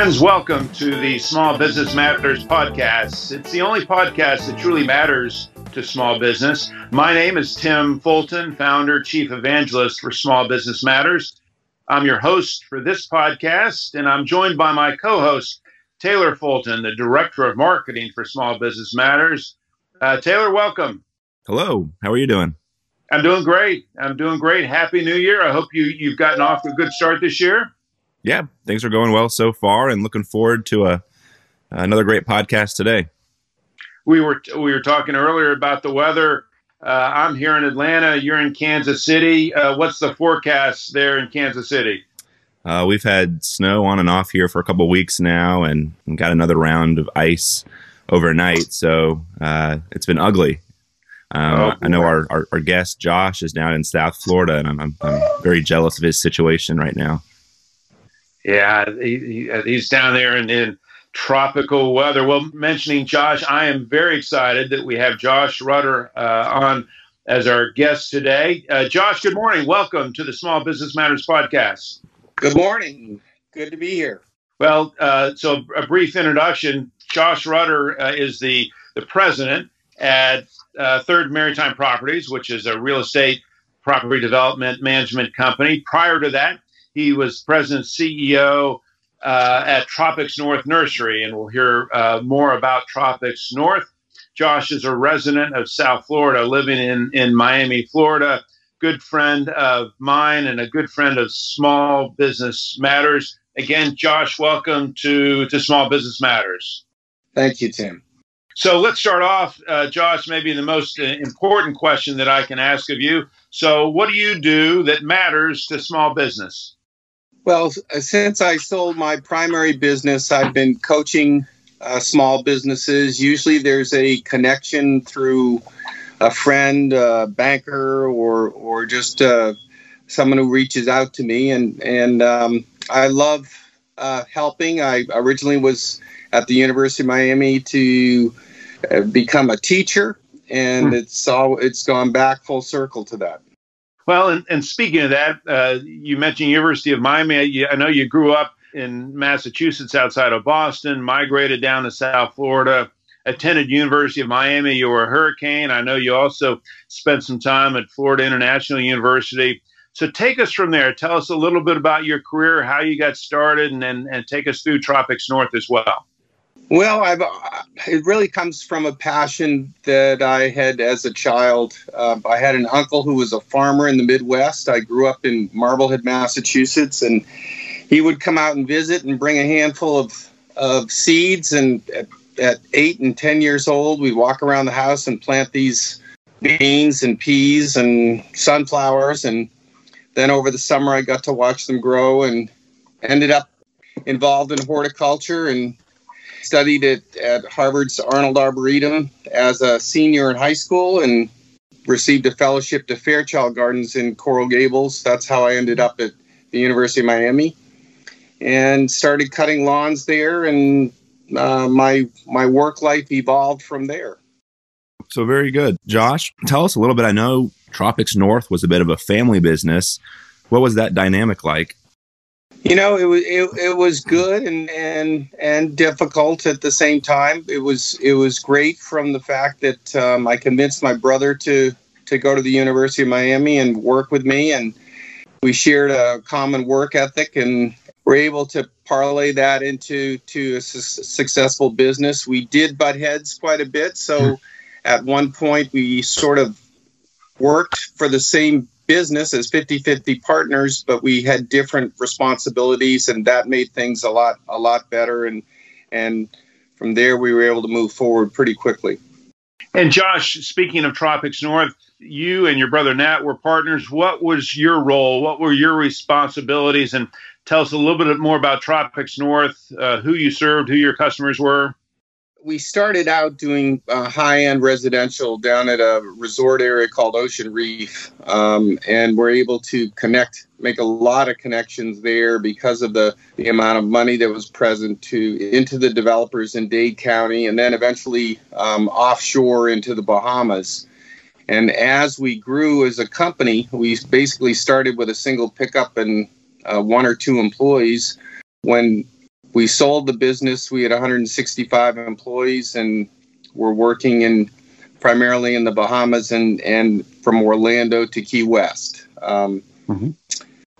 Friends, welcome to the Small Business Matters podcast. It's the only podcast that truly matters to small business. My name is Tim Fulton, founder, chief evangelist for Small Business Matters. I'm your host for this podcast, and I'm joined by my co host, Taylor Fulton, the director of marketing for Small Business Matters. Uh, Taylor, welcome. Hello. How are you doing? I'm doing great. I'm doing great. Happy New Year. I hope you, you've gotten off to a good start this year yeah, things are going well so far, and looking forward to a another great podcast today. We were we were talking earlier about the weather. Uh, I'm here in Atlanta. You're in Kansas City. Uh, what's the forecast there in Kansas City? Uh, we've had snow on and off here for a couple weeks now, and, and, got another round of ice overnight. So uh, it's been ugly. Um, oh, I know our, our, our, guest Josh is down in South Florida, and I'm, I'm, I'm very jealous of his situation right now. Yeah, he, he, he's down there in, in tropical weather. Well, mentioning Josh, I am very excited that we have Josh Rutter uh, on as our guest today. Uh, Josh, good morning. Welcome to the Small Business Matters podcast. Good morning. Good to be here. Well, uh, so a brief introduction. Josh Rutter uh, is the, the president at uh, Third Maritime Properties, which is a real estate property development management company. Prior to that, he was president CEO uh, at Tropics North Nursery, and we'll hear uh, more about Tropics North. Josh is a resident of South Florida, living in, in Miami, Florida. Good friend of mine and a good friend of Small Business Matters. Again, Josh, welcome to, to Small Business Matters. Thank you, Tim. So let's start off, uh, Josh, maybe the most uh, important question that I can ask of you. So, what do you do that matters to small business? Well, since I sold my primary business, I've been coaching uh, small businesses. Usually there's a connection through a friend, a banker, or, or just uh, someone who reaches out to me. And, and um, I love uh, helping. I originally was at the University of Miami to uh, become a teacher, and hmm. it's all it's gone back full circle to that. Well, and, and speaking of that, uh, you mentioned University of Miami. I know you grew up in Massachusetts outside of Boston, migrated down to South Florida, attended University of Miami. You were a Hurricane. I know you also spent some time at Florida International University. So take us from there. Tell us a little bit about your career, how you got started, and, and, and take us through Tropics North as well. Well, I've, it really comes from a passion that I had as a child. Uh, I had an uncle who was a farmer in the Midwest. I grew up in Marblehead, Massachusetts, and he would come out and visit and bring a handful of, of seeds. And at, at eight and 10 years old, we'd walk around the house and plant these beans and peas and sunflowers. And then over the summer, I got to watch them grow and ended up involved in horticulture and studied at, at Harvard's Arnold Arboretum as a senior in high school and received a fellowship to Fairchild Gardens in Coral Gables. That's how I ended up at the University of Miami and started cutting lawns there and uh, my my work life evolved from there. So very good. Josh, tell us a little bit. I know Tropics North was a bit of a family business. What was that dynamic like? You know, it was it, it was good and and and difficult at the same time. It was it was great from the fact that um, I convinced my brother to to go to the University of Miami and work with me, and we shared a common work ethic, and were able to parlay that into to a su- successful business. We did butt heads quite a bit, so at one point we sort of worked for the same business as 50-50 partners but we had different responsibilities and that made things a lot a lot better. And and from there we were able to move forward pretty quickly. And josh speaking of tropics north you and your brother nat were partners. What was your role? What were your responsibilities? And tell us a little bit more about tropics north uh, who you served who your customers were we started out doing uh, high-end residential down at a resort area called Ocean Reef, um, and we're able to connect, make a lot of connections there because of the the amount of money that was present to into the developers in Dade County, and then eventually um, offshore into the Bahamas. And as we grew as a company, we basically started with a single pickup and uh, one or two employees. When we sold the business. We had 165 employees, and we're working in primarily in the Bahamas and and from Orlando to Key West. Um, mm-hmm.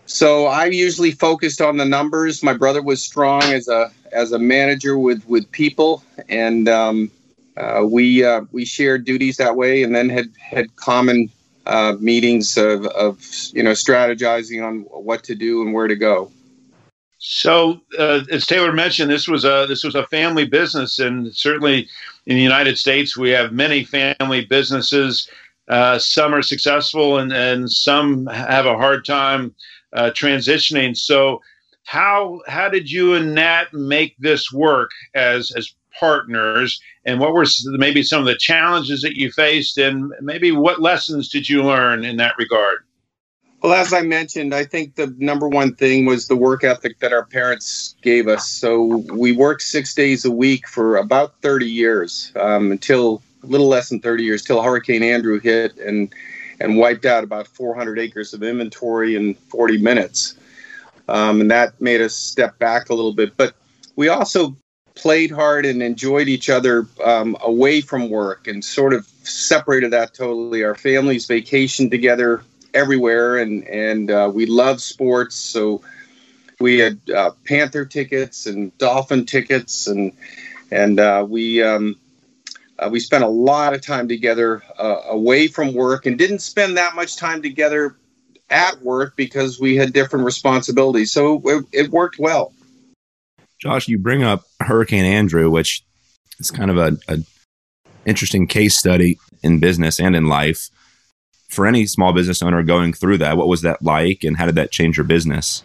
So I usually focused on the numbers. My brother was strong as a as a manager with with people, and um, uh, we uh, we shared duties that way, and then had had common uh, meetings of, of you know strategizing on what to do and where to go. So, uh, as Taylor mentioned, this was a this was a family business, and certainly in the United States, we have many family businesses. Uh, some are successful, and, and some have a hard time uh, transitioning. So, how how did you and Nat make this work as as partners, and what were maybe some of the challenges that you faced, and maybe what lessons did you learn in that regard? Well, as I mentioned, I think the number one thing was the work ethic that our parents gave us. So we worked six days a week for about 30 years um, until a little less than 30 years till Hurricane Andrew hit and and wiped out about 400 acres of inventory in 40 minutes. Um, and that made us step back a little bit. But we also played hard and enjoyed each other um, away from work and sort of separated that totally. Our families vacationed together everywhere, and and uh, we love sports. So we had uh, Panther tickets and Dolphin tickets, and and uh, we um, uh, we spent a lot of time together uh, away from work, and didn't spend that much time together at work because we had different responsibilities. So it, it worked well. Josh, you bring up Hurricane Andrew, which is kind of a, a interesting case study in business and in life for any small business owner going through that, what was that like, and how did that change your business?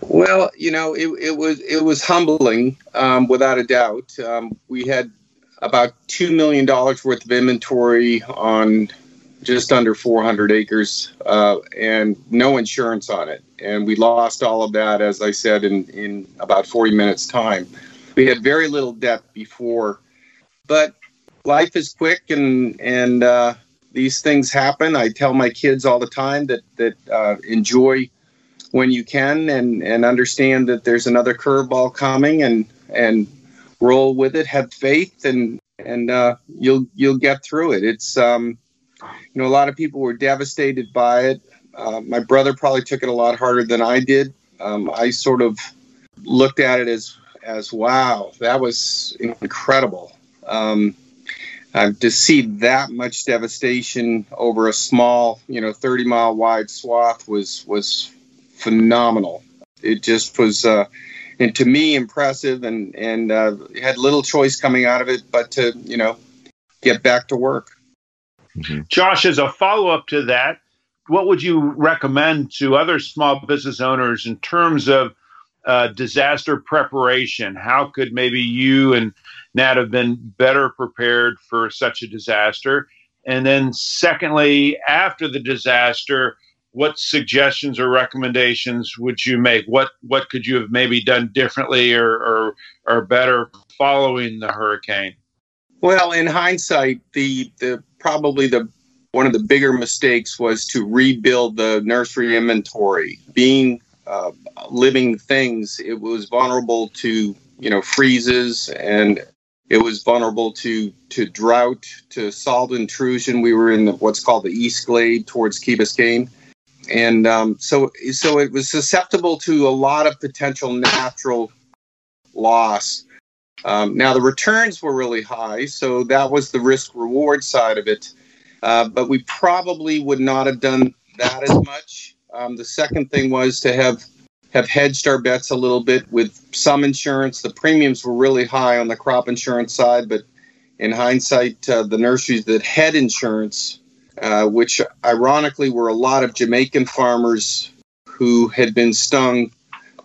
Well, you know, it, it was it was humbling, um, without a doubt. Um, we had about two million dollars worth of inventory on just under 400 acres, uh, and no insurance on it, and we lost all of that, as I said, in in about 40 minutes time. We had very little debt before, but life is quick, and and uh, these things happen. I tell my kids all the time that that uh, enjoy when you can and and understand that there's another curveball coming and and roll with it. Have faith and and uh, you'll you'll get through it. It's um, you know a lot of people were devastated by it. Uh, my brother probably took it a lot harder than I did. Um, I sort of looked at it as as wow, that was incredible. Um, uh, to see that much devastation over a small, you know, 30 mile wide swath was was phenomenal. It just was, uh, and to me, impressive, and and uh, had little choice coming out of it, but to you know, get back to work. Mm-hmm. Josh, as a follow up to that, what would you recommend to other small business owners in terms of uh, disaster preparation? How could maybe you and Nat have been better prepared for such a disaster? And then, secondly, after the disaster, what suggestions or recommendations would you make? What what could you have maybe done differently or or, or better following the hurricane? Well, in hindsight, the the probably the one of the bigger mistakes was to rebuild the nursery inventory. Being uh, living things, it was vulnerable to you know freezes and it was vulnerable to to drought, to salt intrusion. We were in what's called the East Glade towards Key Biscayne, and um, so so it was susceptible to a lot of potential natural loss. Um, now the returns were really high, so that was the risk reward side of it. Uh, but we probably would not have done that as much. Um, the second thing was to have have hedged our bets a little bit with some insurance. The premiums were really high on the crop insurance side, but in hindsight, uh, the nurseries that had insurance, uh, which ironically were a lot of Jamaican farmers who had been stung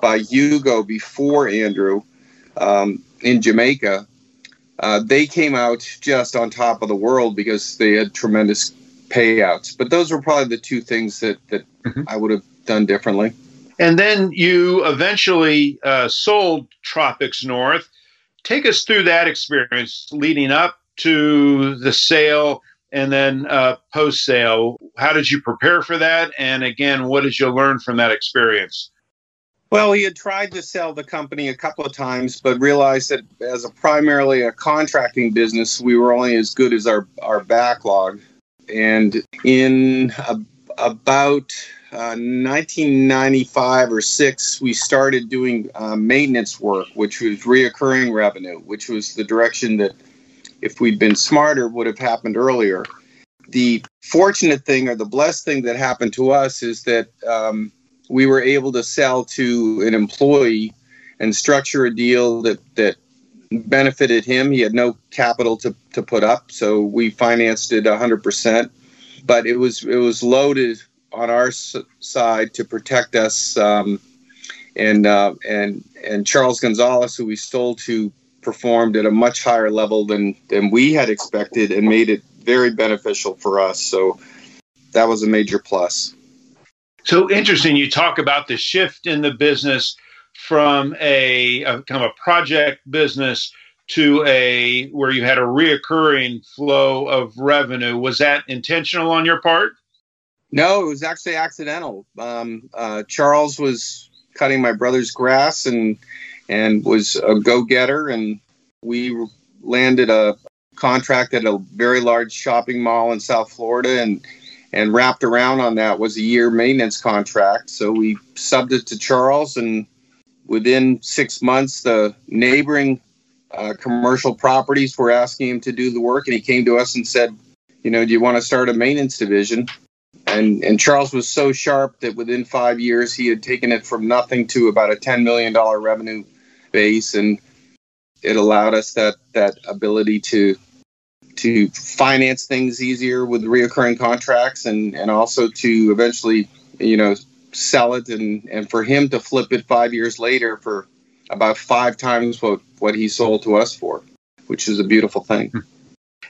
by Hugo before Andrew um, in Jamaica, uh, they came out just on top of the world because they had tremendous payouts. But those were probably the two things that, that mm-hmm. I would have done differently. And then you eventually uh, sold Tropics North. Take us through that experience leading up to the sale and then uh, post sale. How did you prepare for that? And again, what did you learn from that experience? Well, he had tried to sell the company a couple of times, but realized that as a primarily a contracting business, we were only as good as our, our backlog. And in a, about uh, 1995 or six, we started doing uh, maintenance work, which was reoccurring revenue, which was the direction that, if we'd been smarter, would have happened earlier. The fortunate thing or the blessed thing that happened to us is that um, we were able to sell to an employee and structure a deal that that benefited him. He had no capital to, to put up, so we financed it 100%. But it was it was loaded on our side to protect us. Um, and uh, and and Charles Gonzalez, who we sold to, performed at a much higher level than than we had expected, and made it very beneficial for us. So that was a major plus. So interesting. You talk about the shift in the business from a, a, kind of a project business to a where you had a reoccurring flow of revenue. Was that intentional on your part? No, it was actually accidental. Um, uh, Charles was cutting my brother's grass and and was a go-getter, and we landed a contract at a very large shopping mall in South Florida, and and wrapped around on that was a year maintenance contract. So we subbed it to Charles, and within six months, the neighboring uh, commercial properties were asking him to do the work, and he came to us and said, "You know, do you want to start a maintenance division?" And and Charles was so sharp that within five years, he had taken it from nothing to about a ten million dollar revenue base, and it allowed us that that ability to to finance things easier with reoccurring contracts and, and also to eventually, you know, sell it and, and for him to flip it five years later for about five times what, what he sold to us for, which is a beautiful thing. Hmm.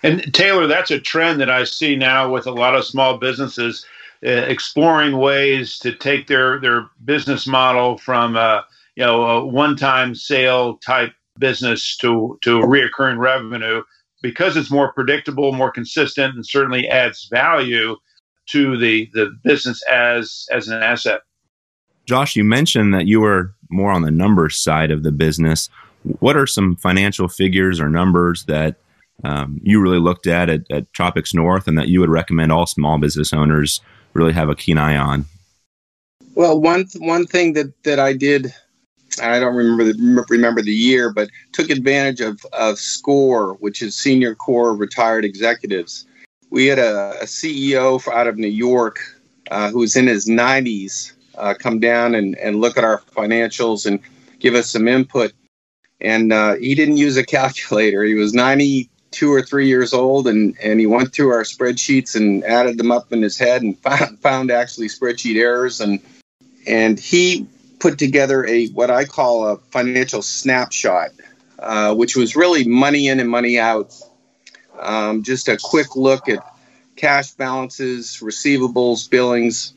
And Taylor, that's a trend that I see now with a lot of small businesses exploring ways to take their, their business model from a, you know, a one-time sale type business to, to reoccurring revenue because it's more predictable, more consistent, and certainly adds value to the, the business as as an asset. Josh, you mentioned that you were more on the numbers side of the business. What are some financial figures or numbers that um, you really looked at, at at Tropics North and that you would recommend all small business owners really have a keen eye on? Well, one one thing that that I did I don't remember the remember the year, but took advantage of, of SCORE, which is Senior Corps Retired Executives. We had a, a CEO out of New York uh, who was in his 90s uh, come down and, and look at our financials and give us some input. And uh, he didn't use a calculator. He was 92 or three years old, and, and he went through our spreadsheets and added them up in his head and found, found actually spreadsheet errors. And and he put together a what I call a financial snapshot, uh, which was really money in and money out. Um, just a quick look at cash balances, receivables, billings,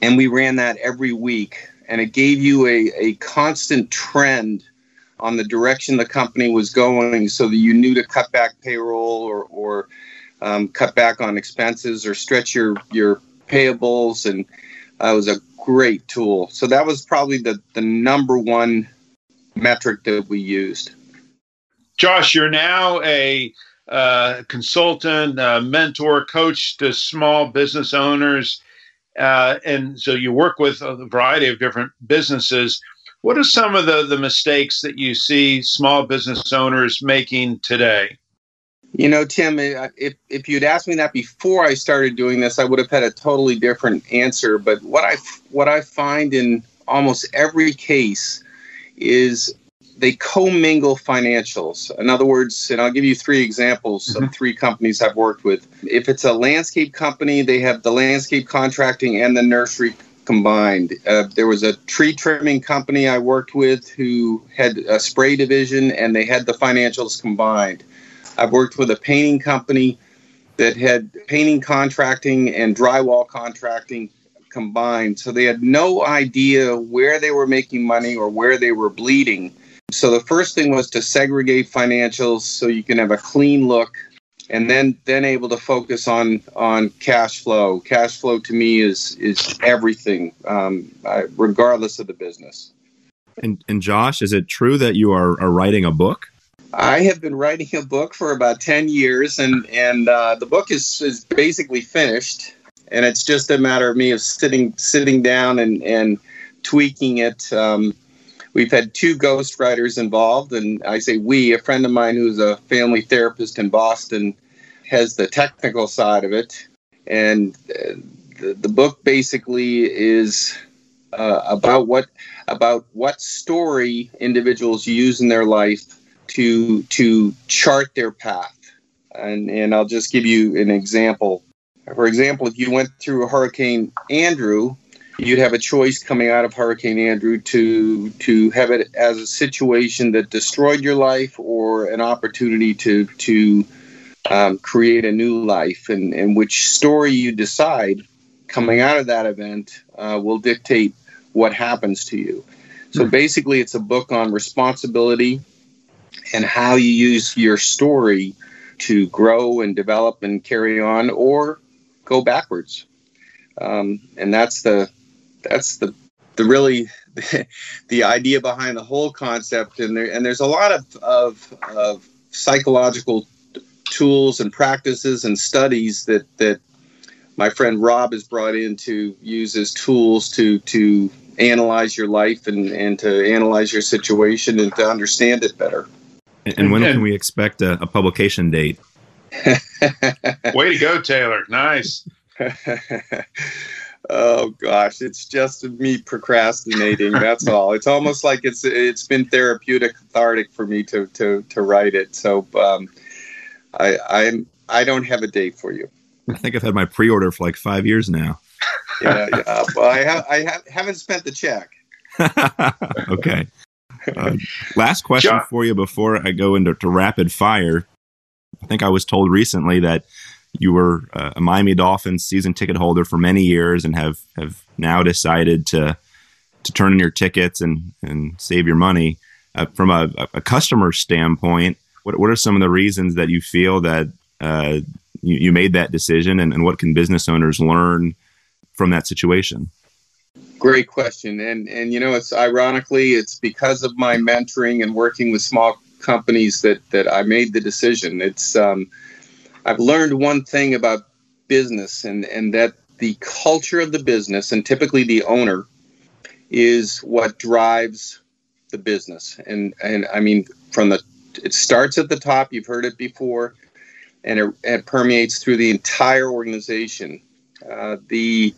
and we ran that every week. And it gave you a, a constant trend on the direction the company was going so that you knew to cut back payroll or, or um, cut back on expenses or stretch your, your payables. And uh, it was a great tool. So that was probably the, the number one metric that we used. Josh, you're now a uh, consultant, uh, mentor, coach to small business owners. Uh, and so you work with a variety of different businesses. What are some of the, the mistakes that you see small business owners making today? You know, Tim, if, if you'd asked me that before I started doing this, I would have had a totally different answer. But what I what I find in almost every case is they commingle financials. In other words, and I'll give you three examples mm-hmm. of three companies I've worked with. If it's a landscape company, they have the landscape contracting and the nursery combined. Uh, there was a tree trimming company I worked with who had a spray division and they had the financials combined. I've worked with a painting company that had painting contracting and drywall contracting combined. So they had no idea where they were making money or where they were bleeding. So the first thing was to segregate financials so you can have a clean look and then then able to focus on on cash flow. Cash flow to me is is everything, um, regardless of the business. And, and Josh, is it true that you are, are writing a book? I have been writing a book for about 10 years, and, and uh, the book is, is basically finished. And it's just a matter of me of sitting sitting down and, and tweaking it. Um, we've had two ghostwriters involved, and I say we, a friend of mine who's a family therapist in Boston has the technical side of it. And uh, the, the book basically is uh, about what about what story individuals use in their life to to chart their path. And and I'll just give you an example. For example, if you went through Hurricane Andrew, you'd have a choice coming out of Hurricane Andrew to to have it as a situation that destroyed your life or an opportunity to to um, create a new life. And, and which story you decide coming out of that event uh, will dictate what happens to you. So hmm. basically, it's a book on responsibility and how you use your story to grow and develop and carry on or go backwards. Um, and that's the that's the the really the, the idea behind the whole concept. And there and there's a lot of of, of psychological tools and practices and studies that that my friend Rob has brought in to use as tools to to analyze your life and, and to analyze your situation and to understand it better. And when can we expect a, a publication date? Way to go, Taylor. Nice. oh gosh, it's just me procrastinating. That's all. It's almost like it's it's been therapeutic, cathartic for me to to to write it. So um, I I'm I don't have a date for you. I think I've had my pre-order for like five years now. yeah, yeah. Well, I have I have, haven't spent the check. okay. Uh, last question John. for you before I go into to rapid fire. I think I was told recently that you were uh, a Miami Dolphins season ticket holder for many years and have, have now decided to to turn in your tickets and, and save your money. Uh, from a, a, customer standpoint, what, what are some of the reasons that you feel that uh, you, you, made that decision and, and what can business owners learn from that situation? Great question, and and you know it's ironically it's because of my mentoring and working with small companies that that I made the decision. It's um, I've learned one thing about business, and and that the culture of the business and typically the owner is what drives the business. And and I mean from the it starts at the top. You've heard it before, and it, it permeates through the entire organization. Uh, the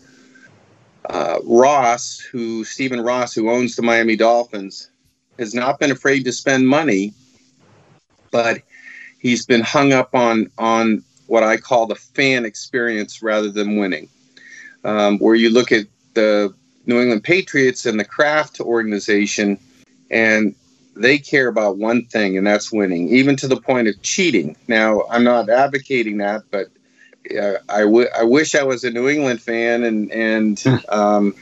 uh, Ross, who Stephen Ross, who owns the Miami Dolphins, has not been afraid to spend money, but he's been hung up on on what I call the fan experience rather than winning. Um, where you look at the New England Patriots and the Kraft organization, and they care about one thing, and that's winning, even to the point of cheating. Now, I'm not advocating that, but uh, I, w- I wish I was a New England fan, and and hmm. um,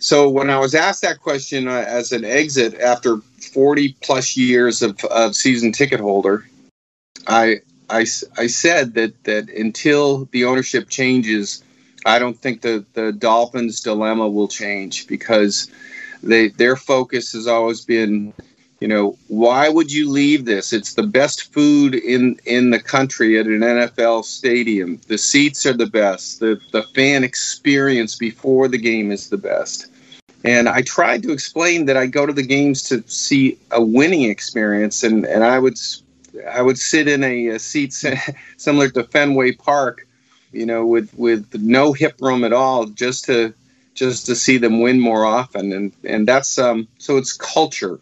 so when I was asked that question uh, as an exit after 40 plus years of, of season ticket holder, I, I I said that that until the ownership changes, I don't think the the Dolphins' dilemma will change because they their focus has always been you know why would you leave this? It's the best food in in the country at an nfl stadium. The seats are the best. The the fan experience before the game is the best. And i tried to explain that i go to the games to see a winning experience and and i would i would sit in a, a seat similar to fenway park you know with with no hip room at all just to just to see them win more often and and that's um so it's culture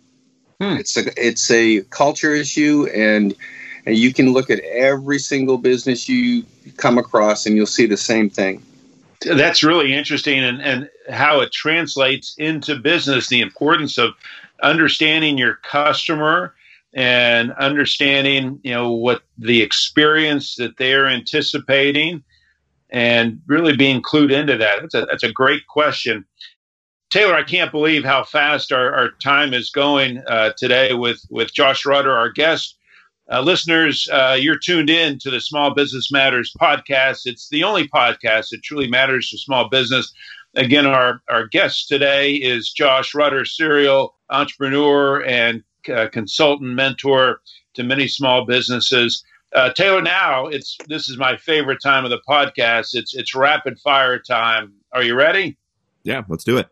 Hmm. It's a it's a culture issue, and and you can look at every single business you come across, and you'll see the same thing. That's really interesting, and and how it translates into business. The importance of understanding your customer and understanding you know what the experience that they're anticipating and really being clued into that that's a, that's a great question Taylor, I can't believe how fast our, our time is going uh, today with, with Josh Rutter, our guest. Uh, listeners, uh, you're tuned in to the Small Business Matters podcast. It's the only podcast that truly matters to small business. Again, our, our guest today is Josh Rutter, serial entrepreneur and uh, consultant mentor to many small businesses. Uh, Taylor, now it's this is my favorite time of the podcast. It's it's rapid fire time. Are you ready? Yeah, let's do it.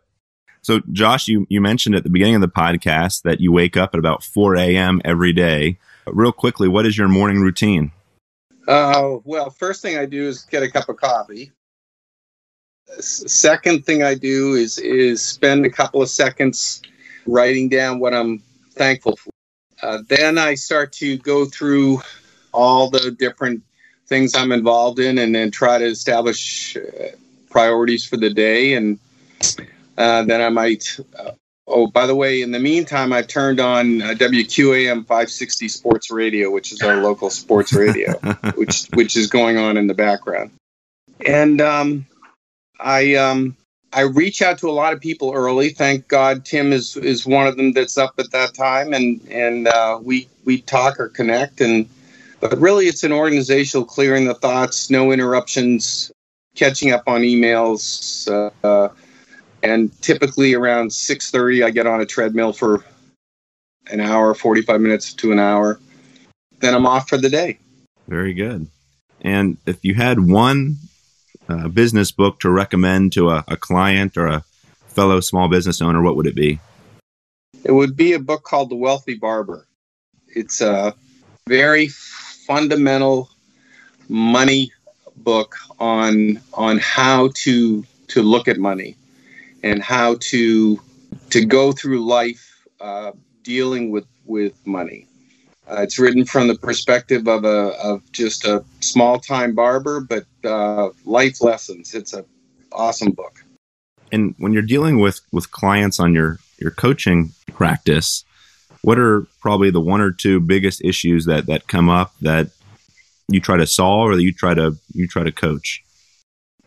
So, Josh, you, you mentioned at the beginning of the podcast that you wake up at about 4 a.m. every day. Real quickly, what is your morning routine? Uh, well, first thing I do is get a cup of coffee. Second thing I do is is spend a couple of seconds writing down what I'm thankful for. Uh, then I start to go through all the different things I'm involved in, and then try to establish uh, priorities for the day and uh, then I might. Uh, oh, by the way, in the meantime, I've turned on uh, WQAM 560 Sports Radio, which is our local sports radio, which which is going on in the background. And um, I um, I reach out to a lot of people early. Thank God, Tim is is one of them that's up at that time, and and uh, we we talk or connect. And but really, it's an organizational clearing the thoughts, no interruptions, catching up on emails. Uh, and typically around 6.30 i get on a treadmill for an hour 45 minutes to an hour then i'm off for the day very good and if you had one uh, business book to recommend to a, a client or a fellow small business owner what would it be it would be a book called the wealthy barber it's a very fundamental money book on on how to to look at money and how to to go through life uh, dealing with with money. Uh, it's written from the perspective of a of just a small time barber, but uh, life lessons. It's a awesome book. And when you're dealing with with clients on your your coaching practice, what are probably the one or two biggest issues that that come up that you try to solve or that you try to you try to coach?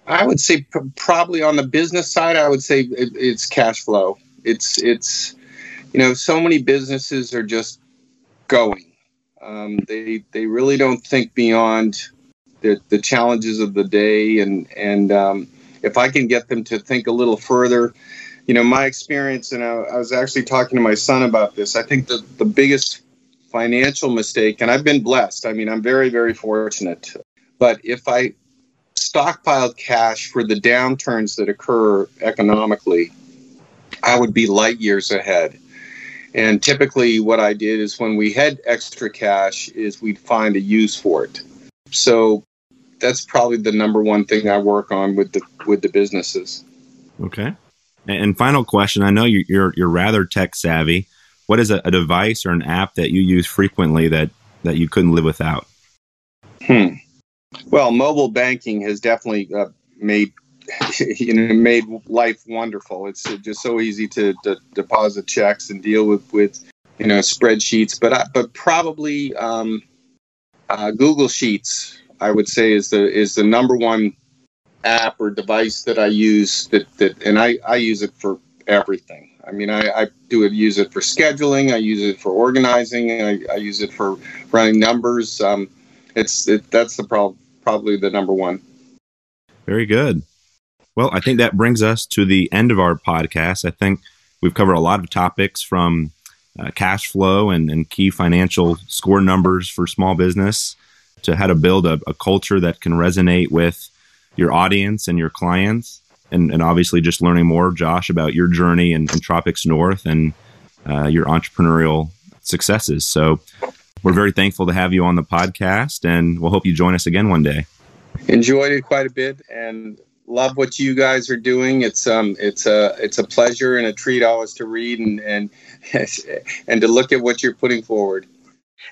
I would say p- probably on the business side, I would say it, it's cash flow. It's it's you know so many businesses are just going. Um, they they really don't think beyond the the challenges of the day, and and um, if I can get them to think a little further, you know, my experience, and I, I was actually talking to my son about this. I think the the biggest financial mistake, and I've been blessed. I mean, I'm very very fortunate. But if I stockpiled cash for the downturns that occur economically, I would be light years ahead. And typically, what I did is when we had extra cash, is we'd find a use for it. So that's probably the number one thing I work on with the with the businesses. Okay. And final question: I know you're you're rather tech savvy. What is a, a device or an app that you use frequently that that you couldn't live without? Hmm. Well, mobile banking has definitely uh, made you know made life wonderful. It's just so easy to, to deposit checks and deal with with you know spreadsheets. But I, but probably um, uh, Google Sheets, I would say, is the is the number one app or device that I use that that and I I use it for everything. I mean, I, I do it, use it for scheduling. I use it for organizing. I, I use it for running numbers. Um, it's it, that's the problem probably the number one. Very good. Well, I think that brings us to the end of our podcast. I think we've covered a lot of topics from uh, cash flow and, and, key financial score numbers for small business to how to build a, a culture that can resonate with your audience and your clients. And, and obviously, just learning more, Josh, about your journey in, in Tropics North and uh, your entrepreneurial successes. So, we're very thankful to have you on the podcast, and we'll hope you join us again one day. Enjoyed it quite a bit, and love what you guys are doing. It's um, it's a it's a pleasure and a treat always to read and and and to look at what you're putting forward.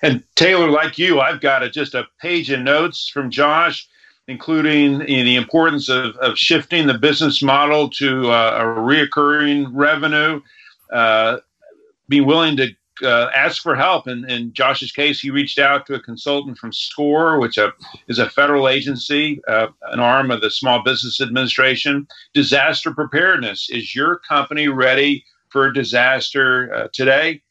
And Taylor, like you, I've got a, just a page of notes from Josh, including you know, the importance of, of shifting the business model to uh, a reoccurring revenue, uh, willing to uh, ask for help. And in Josh's case, he reached out to a consultant from SCORE, which uh, is a federal agency, uh, an arm of the Small Business Administration. Disaster preparedness. Is your company ready for a disaster uh, today?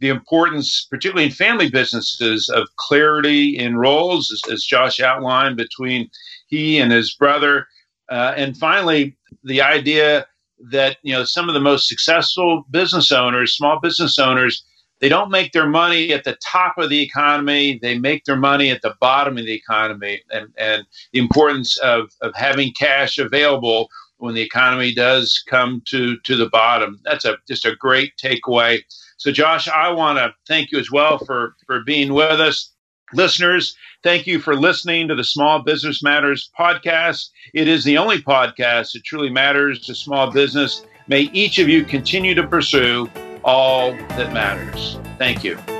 The importance, particularly in family businesses, of clarity in roles, as, as Josh outlined between he and his brother. Uh, and finally, the idea that you know some of the most successful business owners, small business owners, they don't make their money at the top of the economy. They make their money at the bottom of the economy, and and the importance of of having cash available when the economy does come to to the bottom. That's a just a great takeaway. So, Josh, I want to thank you as well for for being with us. Listeners, thank you for listening to the Small Business Matters podcast. It is the only podcast that truly matters to small business. May each of you continue to pursue all that matters. Thank you.